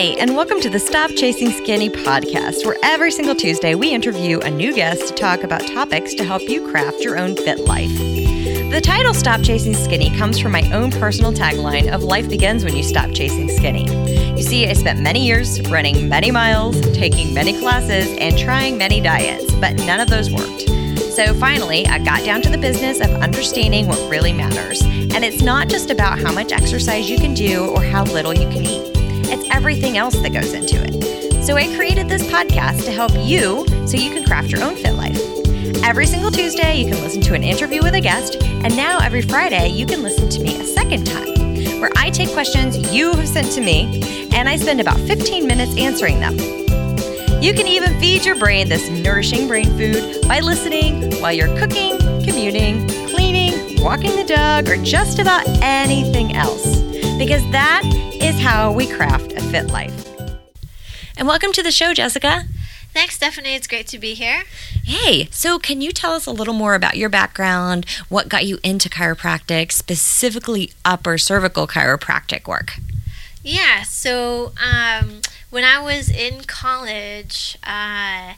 Hi, and welcome to the Stop Chasing Skinny podcast, where every single Tuesday we interview a new guest to talk about topics to help you craft your own fit life. The title Stop Chasing Skinny comes from my own personal tagline of Life begins when you stop chasing skinny. You see, I spent many years running many miles, taking many classes, and trying many diets, but none of those worked. So finally, I got down to the business of understanding what really matters. And it's not just about how much exercise you can do or how little you can eat, it's everything else that goes into it. So I created this podcast to help you so you can craft your own fit life. Every single Tuesday, you can listen to an interview with a guest, and now every Friday, you can listen to me a second time, where I take questions you have sent to me, and I spend about 15 minutes answering them. You can even feed your brain this nourishing brain food by listening while you're cooking, commuting, cleaning, walking the dog, or just about anything else. Because that is how we craft a fit life. And welcome to the show, Jessica. Thanks, Stephanie. It's great to be here. Hey, so can you tell us a little more about your background, what got you into chiropractic, specifically upper cervical chiropractic work? Yeah, so um, when I was in college, uh,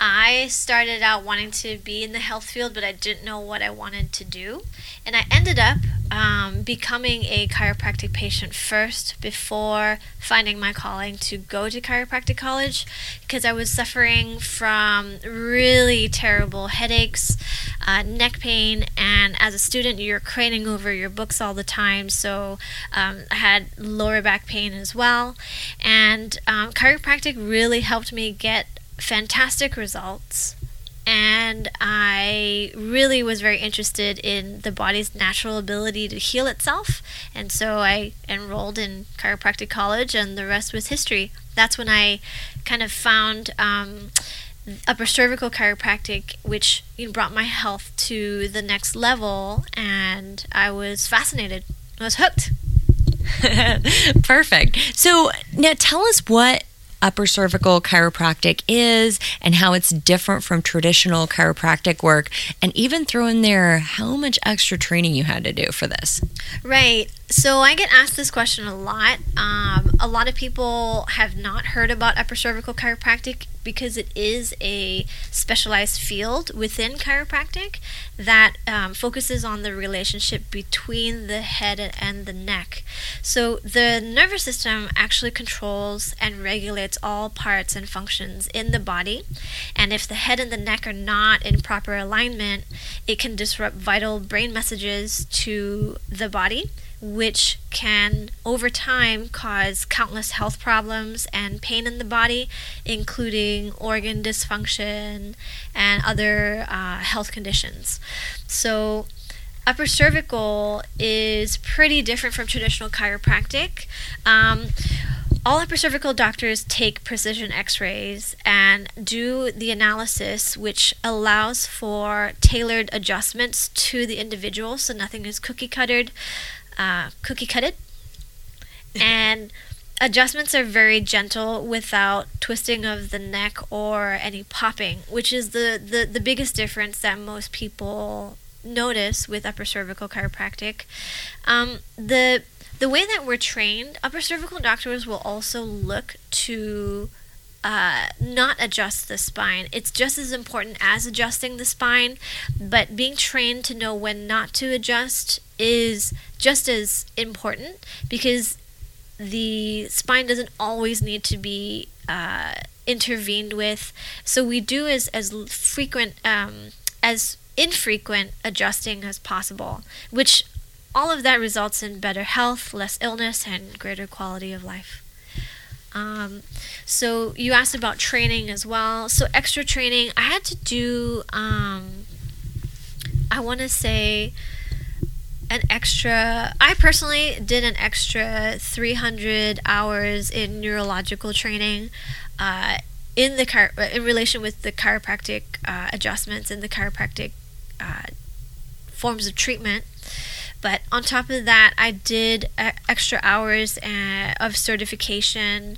I started out wanting to be in the health field, but I didn't know what I wanted to do. And I ended up um, becoming a chiropractic patient first before finding my calling to go to chiropractic college because I was suffering from really terrible headaches, uh, neck pain, and as a student, you're craning over your books all the time. So um, I had lower back pain as well. And um, chiropractic really helped me get fantastic results and I really was very interested in the body's natural ability to heal itself. And so I enrolled in chiropractic college, and the rest was history. That's when I kind of found um, upper cervical chiropractic, which you know, brought my health to the next level, and I was fascinated. I was hooked. Perfect. So now tell us what upper cervical chiropractic is and how it's different from traditional chiropractic work, and even throw in there how much extra training you had to do for this. Right. So I get asked this question a lot. Um, a lot of people have not heard about upper cervical chiropractic because it is a specialized field within chiropractic that um, focuses on the relationship between the head and the neck. So the nervous system actually controls and regulates all parts and functions in the body. And if the head and the neck are not in proper alignment, it can disrupt vital brain messages to the body which can over time cause countless health problems and pain in the body, including organ dysfunction and other uh, health conditions. So, upper cervical is pretty different from traditional chiropractic. Um, all upper cervical doctors take precision x rays and do the analysis, which allows for tailored adjustments to the individual, so nothing is cookie cuttered uh, cookie cutted. and adjustments are very gentle without twisting of the neck or any popping, which is the, the, the biggest difference that most people notice with upper cervical chiropractic. Um, the the way that we're trained, upper cervical doctors will also look to uh, not adjust the spine. It's just as important as adjusting the spine, but being trained to know when not to adjust is just as important because the spine doesn't always need to be uh, intervened with. So we do as as frequent um, as infrequent adjusting as possible, which all of that results in better health, less illness, and greater quality of life. Um, so you asked about training as well. So extra training, I had to do. Um, I want to say an extra i personally did an extra 300 hours in neurological training uh, in the in relation with the chiropractic uh, adjustments and the chiropractic uh, forms of treatment but on top of that i did extra hours uh, of certification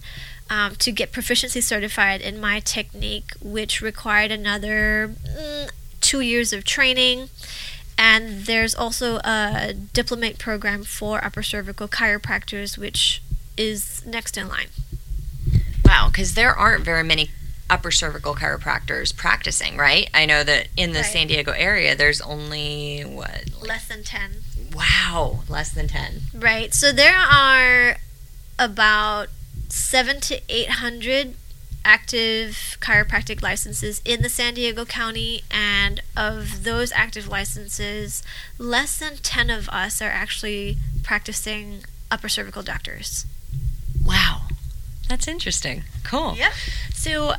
um, to get proficiency certified in my technique which required another mm, two years of training and there's also a diplomate program for upper cervical chiropractors, which is next in line. Wow, because there aren't very many upper cervical chiropractors practicing, right? I know that in the Right. San Diego area, there's only what? Less than 10. Wow, less than ten. Right. So there are about seven to 800 active chiropractic licenses in the San Diego County. And of those active licenses, less than 10 of us are actually practicing upper cervical doctors. Wow, that's interesting. Cool. Yeah. So,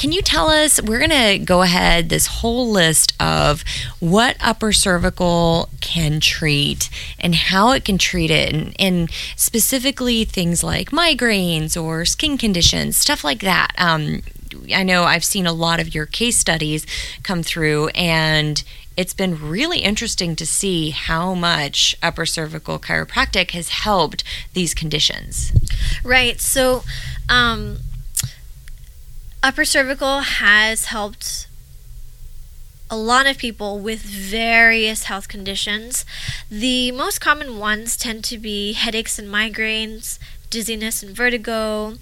can you tell us? We're going to go ahead this whole list of what upper cervical can treat and how it can treat it, and, and specifically things like migraines or skin conditions, stuff like that. Um, I know I've seen a lot of your case studies come through, and it's been really interesting to see how much upper cervical chiropractic has helped these conditions. Right. So, um, upper cervical has helped a lot of people with various health conditions. The most common ones tend to be headaches and migraines, dizziness and vertigo,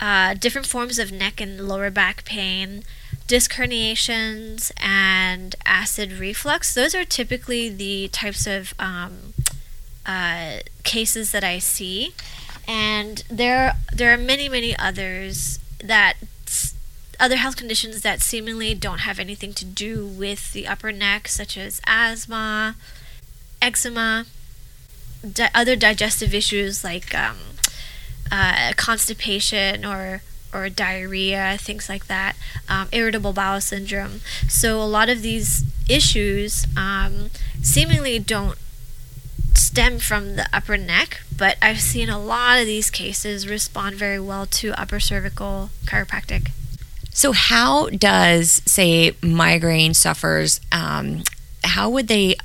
uh, different forms of neck and lower back pain, disc herniations, and acid reflux. Those are typically the types of um, uh, cases that I see, and there there are many many others that other health conditions that seemingly don't have anything to do with the upper neck, such as asthma, eczema, di- other digestive issues like um, uh, constipation or or diarrhea, things like that, um, irritable bowel syndrome. So a lot of these issues um, seemingly don't stem from the upper neck, but I've seen a lot of these cases respond very well to upper cervical chiropractic. So, how does, say, migraine sufferers, um, how would they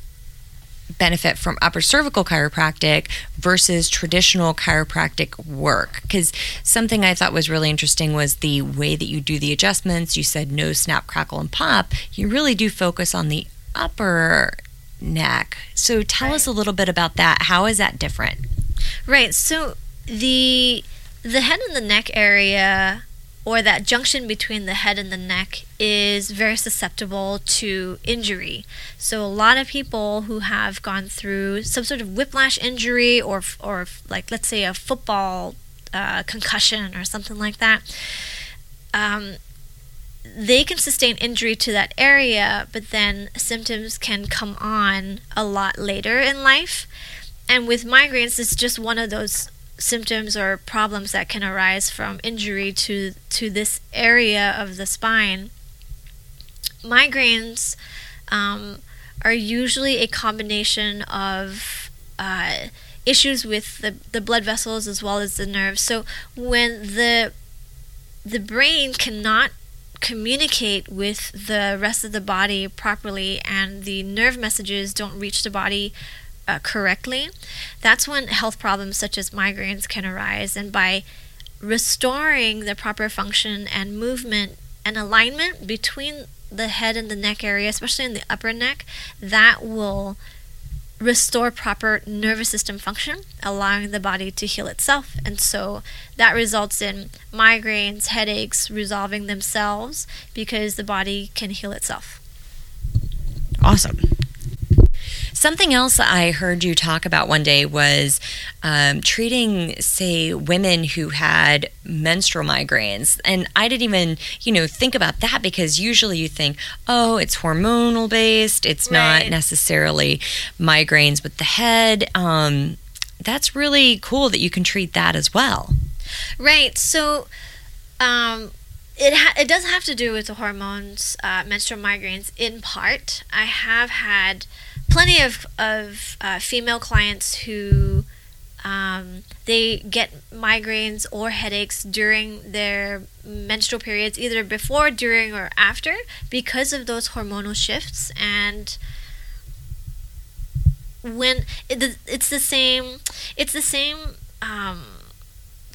benefit from upper cervical chiropractic versus traditional chiropractic work? Because something I thought was really interesting was the way that you do the adjustments. You said no snap, crackle, and pop. You really do focus on the upper neck. So, tell us a little bit about that. How is that different? Right. So the the head and the neck area or that junction between the head and the neck is very susceptible to injury. So a lot of people who have gone through some sort of whiplash injury or or like let's say a football uh, concussion or something like that, um, they can sustain injury to that area, but then symptoms can come on a lot later in life. And with migraines, it's just one of those symptoms or problems that can arise from injury to to this area of the spine. Migraines um, are usually a combination of uh, issues with the, the blood vessels as well as the nerves. So when the the brain cannot communicate with the rest of the body properly and the nerve messages don't reach the body uh, correctly, that's when health problems such as migraines can arise. And by restoring the proper function and movement and alignment between the head and the neck area, especially in the upper neck, that will restore proper nervous system function, allowing the body to heal itself. And so that results in migraines, headaches resolving themselves because the body can heal itself. Awesome. Something else I heard you talk about one day was um, treating, say, women who had menstrual migraines. And I didn't even, you know, think about that because usually you think, oh, it's hormonal based, it's not necessarily migraines with the head. Um, that's really cool that you can treat that as well. Right. So, um, it ha- it does have to do with the hormones, uh, menstrual migraines in part. I have had plenty of of uh, female clients who um, they get migraines or headaches during their menstrual periods, either before, during, or after, because of those hormonal shifts. And when it, it's the same it's the same um,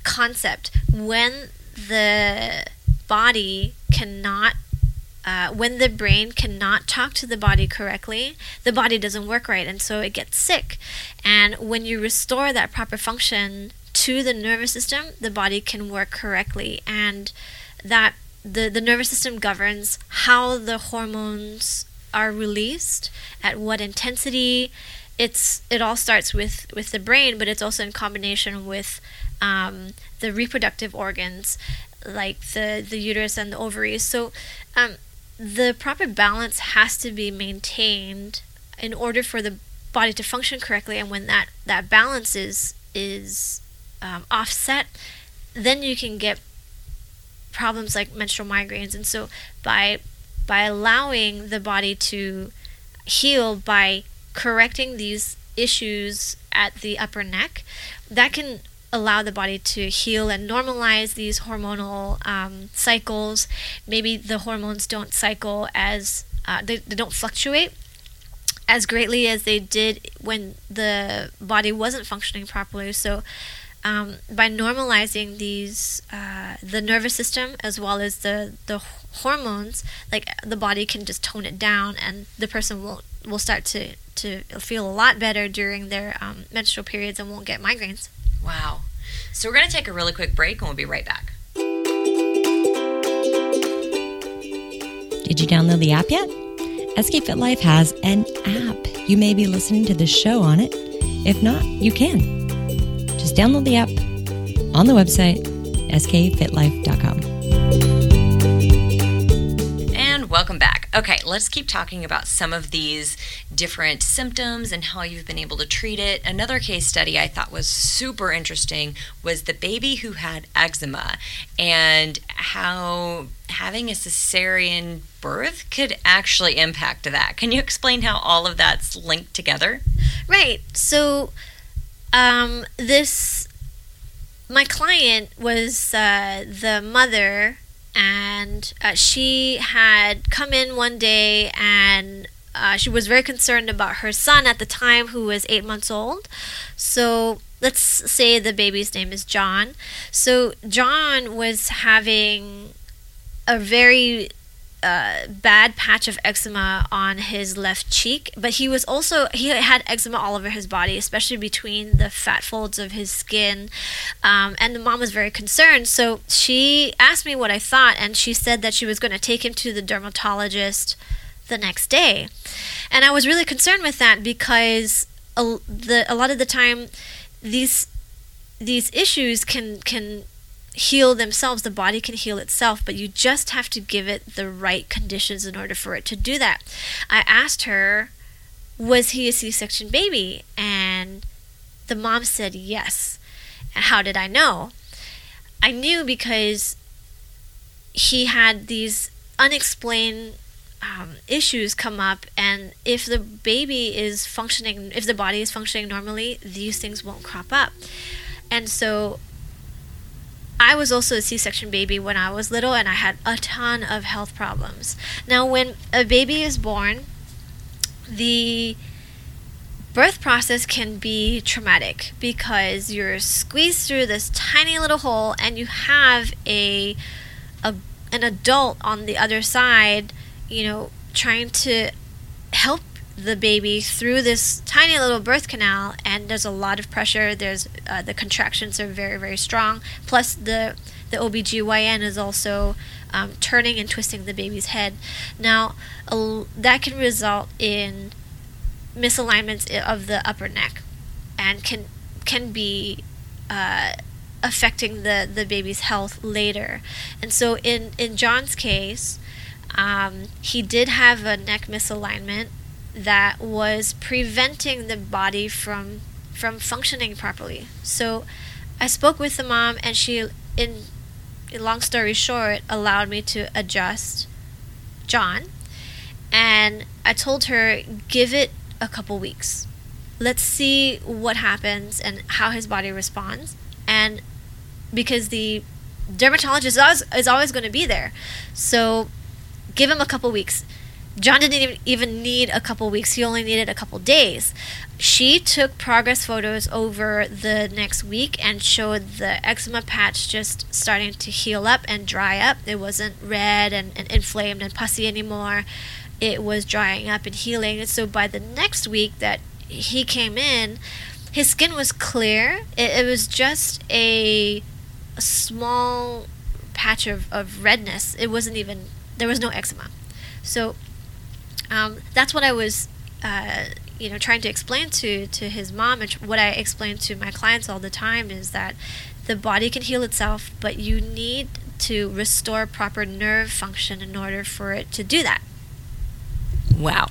concept. When the body cannot uh, when the brain cannot talk to the body correctly, the body doesn't work right, and so it gets sick. And when you restore that proper function to the nervous system, the body can work correctly, and that the, the nervous system governs how the hormones are released, at what intensity. It's it all starts with with the brain, but it's also in combination with um, the reproductive organs, like the the uterus and the ovaries. So um, the proper balance has to be maintained in order for the body to function correctly. And when that that balance is is um, offset, then you can get problems like menstrual migraines. And so by by allowing the body to heal by correcting these issues at the upper neck, that can allow the body to heal and normalize these hormonal um, cycles. Maybe the hormones don't cycle as uh, they, they don't fluctuate as greatly as they did when the body wasn't functioning properly. So um, by normalizing these uh, the nervous system as well as the the hormones like the body can just tone it down and the person will will start to to feel a lot better during their um, menstrual periods and won't get migraines wow. So we're going to take a really quick break and we'll be right back. Did you download the app yet? SK Fit Life has an app. You may be listening to this show on it. If not you can. Just download the app on the website, skfitlife.com. Okay, let's keep talking about some of these different symptoms and how you've been able to treat it. Another case study I thought was super interesting was the baby who had eczema and how having a cesarean birth could actually impact that. Can you explain how all of that's linked together? Right. So, um, this my client was uh, the mother and uh, she had come in one day and uh, she was very concerned about her son at the time who was eight months old. So let's say the baby's name is john. So john was having a very uh, bad patch of eczema on his left cheek, but he was also he had eczema all over his body, especially between the fat folds of his skin. Um, and the mom was very concerned, so she asked me what I thought, and she said that she was going to take him to the dermatologist the next day, and I was really concerned with that because a, the a lot of the time these these issues can can heal themselves. The body can heal itself, but you just have to give it the right conditions in order for it to do that. I asked her, was he a C section baby? And the mom said yes. How did I know? I knew because he had these unexplained um, issues come up, and if the baby is functioning, if the body is functioning normally, these things won't crop up. And so I was also a C section baby when I was little, and I had a ton of health problems. Now, when a baby is born, the birth process can be traumatic because you're squeezed through this tiny little hole and you have a, a an adult on the other side, you know, trying to help the baby through this tiny little birth canal and there's a lot of pressure. There's uh, the contractions are very very strong. Plus the the OBGYN is also um, turning and twisting the baby's head. Now that can result in misalignments of the upper neck and can can be uh, affecting the the baby's health later. And so in in John's case um, he did have a neck misalignment that was preventing the body from from functioning properly. So I spoke with the mom and she in, long story short allowed me to adjust John and I told her give it a couple weeks. Let's see what happens and how his body responds and because the dermatologist is always, is always going to be there. So give him a couple weeks John didn't even need a couple weeks, he only needed a couple days. She took progress photos over the next week and showed the eczema patch just starting to heal up and dry up. It wasn't red and, and inflamed and pussy anymore. It was drying up and healing. And so by the next week that he came in, his skin was clear. It, it was just a, a small patch of, of redness. It wasn't even there was no eczema. So um, that's what I was, uh, you know, trying to explain to to his mom, and what I explain to my clients all the time is that the body can heal itself, but you need to restore proper nerve function in order for it to do that. Wow.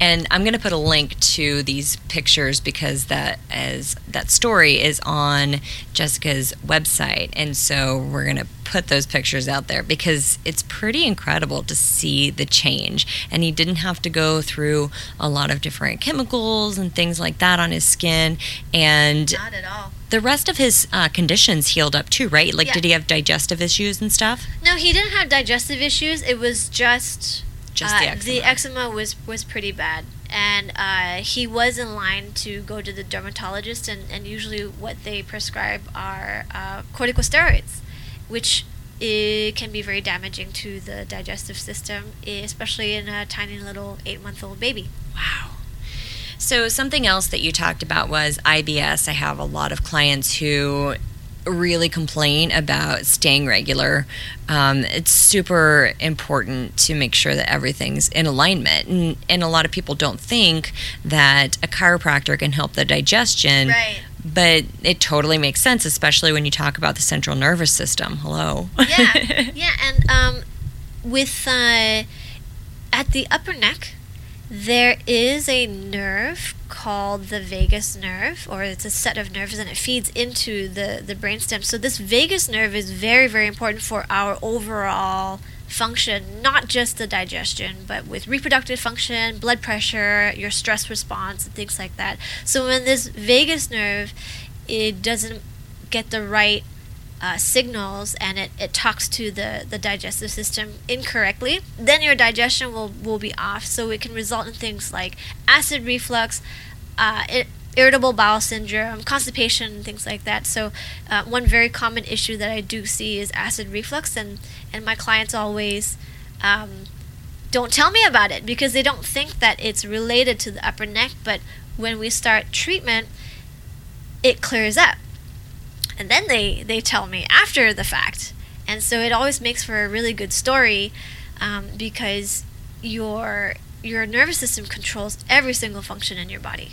And I'm going to put a link to these pictures because that as that story is on Jessica's website, and so we're going to put those pictures out there because it's pretty incredible to see the change. And he didn't have to go through a lot of different chemicals and things like that on his skin, and not at all. The rest of his uh, conditions healed up too, right? Like, Yeah. did he have digestive issues and stuff? No, he didn't have digestive issues. It was just Just uh, the eczema. the eczema was was pretty bad, and uh, he was in line to go to the dermatologist, and, and usually what they prescribe are uh, corticosteroids, which it can be very damaging to the digestive system, especially in a tiny little eight month old baby. Wow. So, something else that you talked about was IBS. I have a lot of clients who really complain about staying regular. Um, it's super important to make sure that everything's in alignment. And, and a lot of people don't think that a chiropractor can help the digestion. Right. But it totally makes sense, especially when you talk about the central nervous system. Hello. yeah, yeah, and um, with uh, at the upper neck, there is a nerve called the vagus nerve, or it's a set of nerves, and it feeds into the the brainstem. So this vagus nerve is very, very important for our overall function, not just the digestion, but with reproductive function, blood pressure, your stress response, and things like that. So when this vagus nerve, it doesn't get the right uh, signals and it, it talks to the, the digestive system incorrectly, then your digestion will, will be off. So it can result in things like acid reflux, uh, ir- irritable bowel syndrome, constipation, and things like that. So uh, one very common issue that I do see is acid reflux, and, and my clients always um, don't tell me about it because they don't think that it's related to the upper neck. But when we start treatment, it clears up and then they they tell me after the fact and so it always makes for a really good story um, because your your nervous system controls every single function in your body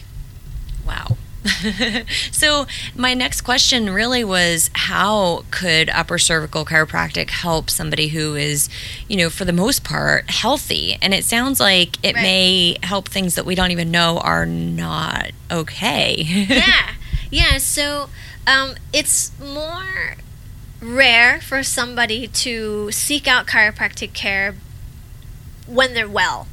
Wow. so, my next question really was how could upper cervical chiropractic help somebody who is, you know, for the most part, healthy? And it sounds like it Right. may help things that we don't even know are not okay. yeah yeah so um, it's more rare for somebody to seek out chiropractic care when they're well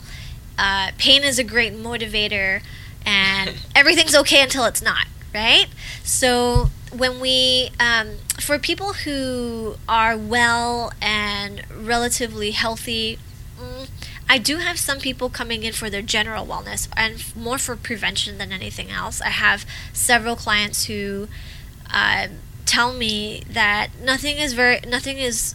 uh, pain is a great motivator and everything's okay until it's not right so when we um, for people who are well and relatively healthy mm, I do have some people coming in for their general wellness and f- more for prevention than anything else. I have several clients who uh, tell me that nothing is very nothing is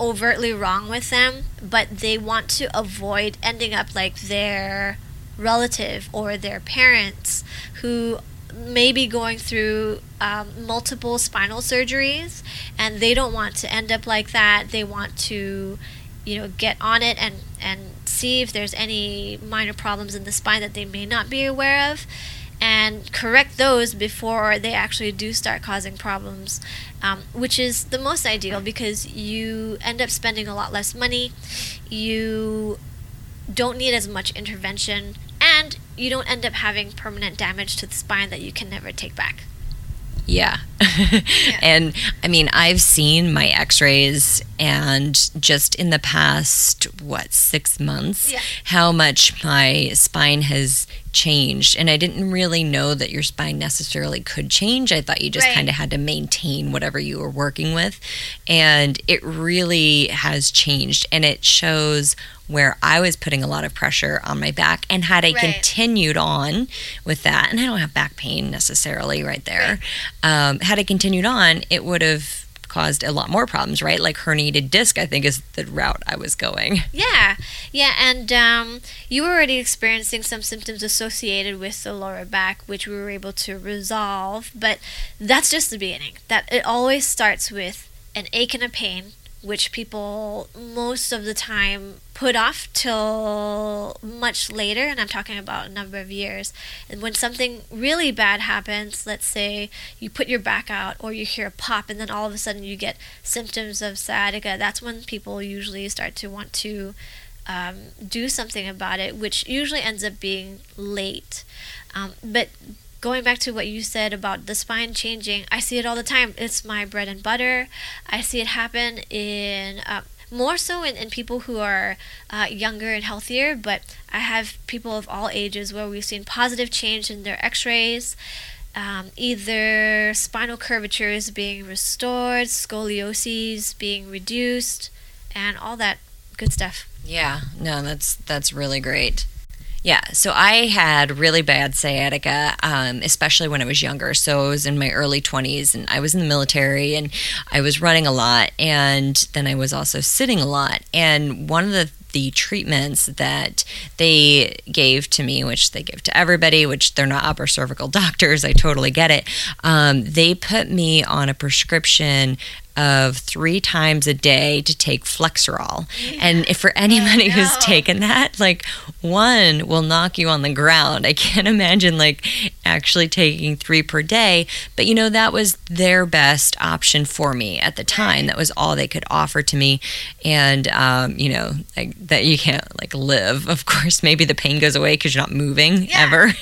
overtly wrong with them, but they want to avoid ending up like their relative or their parents who may be going through um, multiple spinal surgeries and they don't want to end up like that. They want to you know get on it and and see if there's any minor problems in the spine that they may not be aware of and correct those before they actually do start causing problems um, which is the most ideal because you end up spending a lot less money you don't need as much intervention and you don't end up having permanent damage to the spine that you can never take back Yeah. and I mean, I've seen my x rays, and just in the past, what, six months, Yeah. how much my spine has changed. And I didn't really know that your spine necessarily could change. I thought you just Right. kind of had to maintain whatever you were working with. And it really has changed. And it shows where I was putting a lot of pressure on my back. And had I Right. continued on with that, and I don't have back pain necessarily right there, um, had I continued on, it would have caused a lot more problems, right? Like herniated disc, I think, is the route I was going. Yeah, yeah, and um, you were already experiencing some symptoms associated with the lower back, which we were able to resolve. But that's just the beginning. That it always starts with an ache and a pain which people most of the time put off till much later, and I'm talking about a number of years. And when something really bad happens, let's say you put your back out or you hear a pop, and then all of a sudden you get symptoms of sciatica, that's when people usually start to want to um, do something about it, which usually ends up being late. Um, but going back to what you said about the spine changing, I see it all the time. It's my bread and butter. I see it happen in uh, more so in, in people who are uh, younger and healthier, but I have people of all ages where we've seen positive change in their x rays. Um, either spinal curvatures being restored, scoliosis being reduced, and all that good stuff. Yeah, no, that's that's really great. Yeah, so I had really bad sciatica, um, especially when I was younger. So I was in my early 20s and I was in the military and I was running a lot. And then I was also sitting a lot. And one of the the treatments that they gave to me, which they give to everybody, which they're not upper cervical doctors, I totally get it. Um, they put me on a prescription of three times a day to take Flexeril. Yeah. And if for anybody who's taken that, like one will knock you on the ground. I can't imagine like actually taking three per day. But you know, that was their best option for me at the time. That was all they could offer to me. And, um, you know, like that you can't like live. Of course, maybe the pain goes away because you're not moving yeah. ever.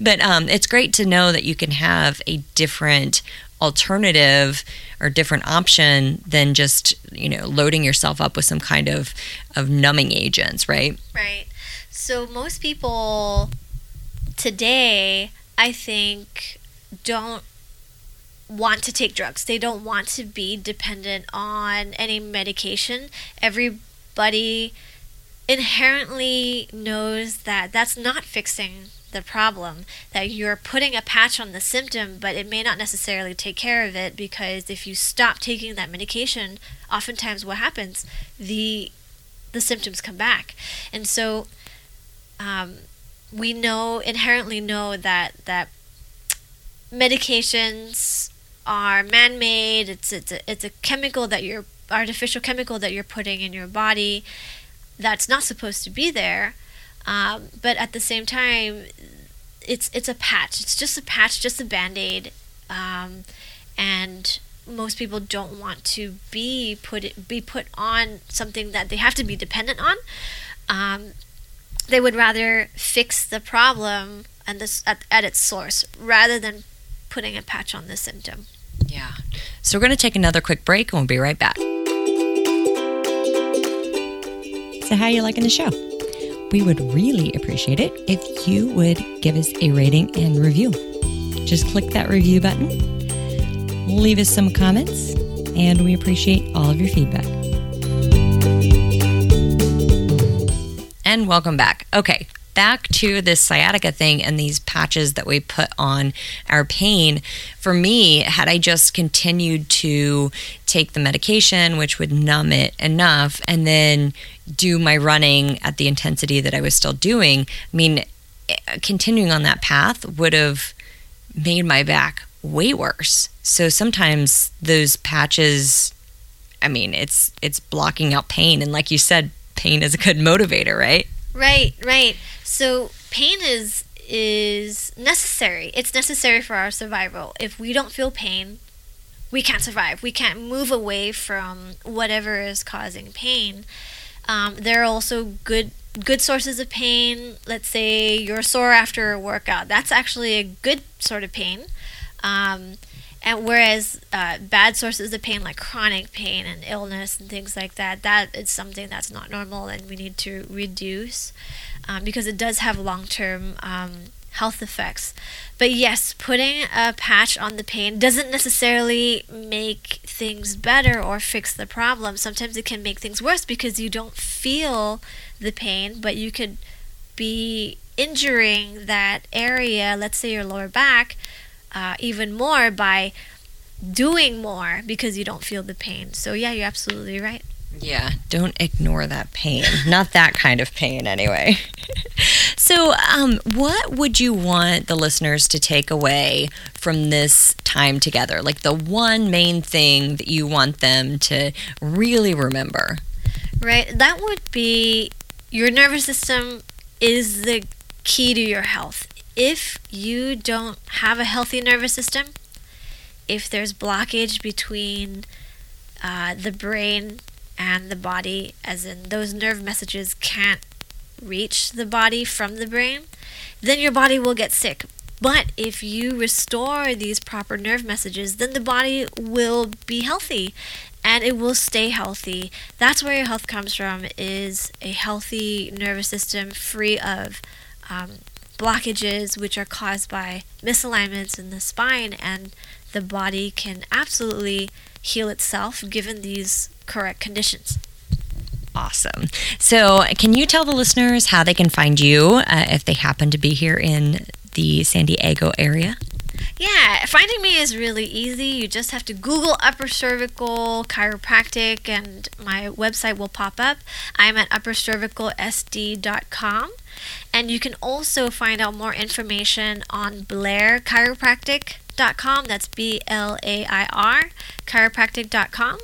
but um, it's great to know that you can have a different alternative or different option than just you know loading yourself up with some kind of of numbing agents right? Right. So most people today i think don't want to take drugs. They don't want to be dependent on any medication. Everybody inherently knows that that's not fixing the problem that you're putting a patch on the symptom but it may not necessarily take care of it because if you stop taking that medication oftentimes what happens the the symptoms come back. And so um, we know inherently know that that medications are man-made. It's it's a, it's a chemical that you're artificial chemical that you're putting in your body that's not supposed to be there um, but at the same time, it's it's a patch. It's just a patch, just a band aid, um, and most people don't want to be put be put on something that they have to be dependent on. Um, they would rather fix the problem and this at, at its source rather than putting a patch on the symptom. Yeah. So we're going to take another quick break and we'll be right back. So how are you liking the show? We would really appreciate it if you would give us a rating and review. Just click that review button, leave us some comments, and we appreciate all of your feedback. And welcome back. Okay, back to this sciatica thing and these patches that we put on our pain, for me, had I just continued to take the medication, which would numb it enough, and then do my running at the intensity that I was still doing, I mean, eh, continuing on that path would have made my back way worse. So sometimes those patches I mean, it's it's blocking out pain and like you said, pain is a good motivator, right? Right, right. So pain is is necessary. It's necessary for our survival. If we don't feel pain, we can't survive. We can't move away from whatever is causing pain. Um, there are also good good sources of pain. Let's say you're sore after a workout. That's actually a good sort of pain. Um, and whereas uh, bad sources of pain, like chronic pain and illness and things like that, that is something that's not normal and we need to reduce um, because it does have long term um, health effects. But yes, putting a patch on the pain doesn't necessarily make things better or fix the problem. Sometimes it can make things worse because you don't feel the pain, but you could be injuring that area, let's say your lower back, uh, even more by doing more because you don't feel the pain. So, yeah, you're absolutely right. Yeah, don't ignore that pain. Not that kind of pain, anyway. so, um, what would you want the listeners to take away from this time together? Like the one main thing that you want them to really remember? Right. That would be your nervous system is the key to your health. If you don't have a healthy nervous system, if there's blockage between uh, the brain and the body, as in those nerve messages can't reach the body from the brain, then your body will get sick. But if you restore these proper nerve messages, then the body will be healthy and it will stay healthy. That's where your health comes from is a healthy nervous system free of um, blockages which are caused by misalignments in the spine and the body can absolutely heal itself given these correct conditions. Awesome. So, can you tell the listeners how they can find you uh, if they happen to be here in the San Diego area? Yeah, finding me is really easy. You just have to Google upper cervical chiropractic and my website will pop up. I'm at uppercervicalsd.com. And you can also find out more information on Blair Chiropractic.com. That's B L A I R, chiropractic.com.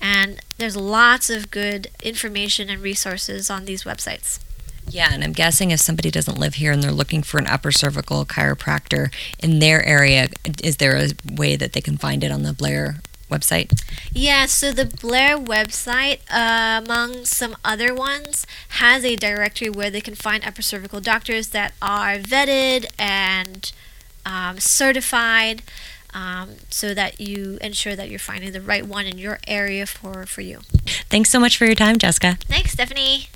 And there's lots of good information and resources on these websites. Yeah, and I'm guessing if somebody doesn't live here and they're looking for an upper cervical chiropractor in their area, is there a way that they can find it on the Blair website? Yeah, so the Blair website, uh, among some other ones, has a directory where they can find upper cervical doctors that are vetted and um, certified. Um, so that you ensure that you're finding the right one in your area for, for you. Thanks so much for your time, Jessica. Thanks, Stephanie.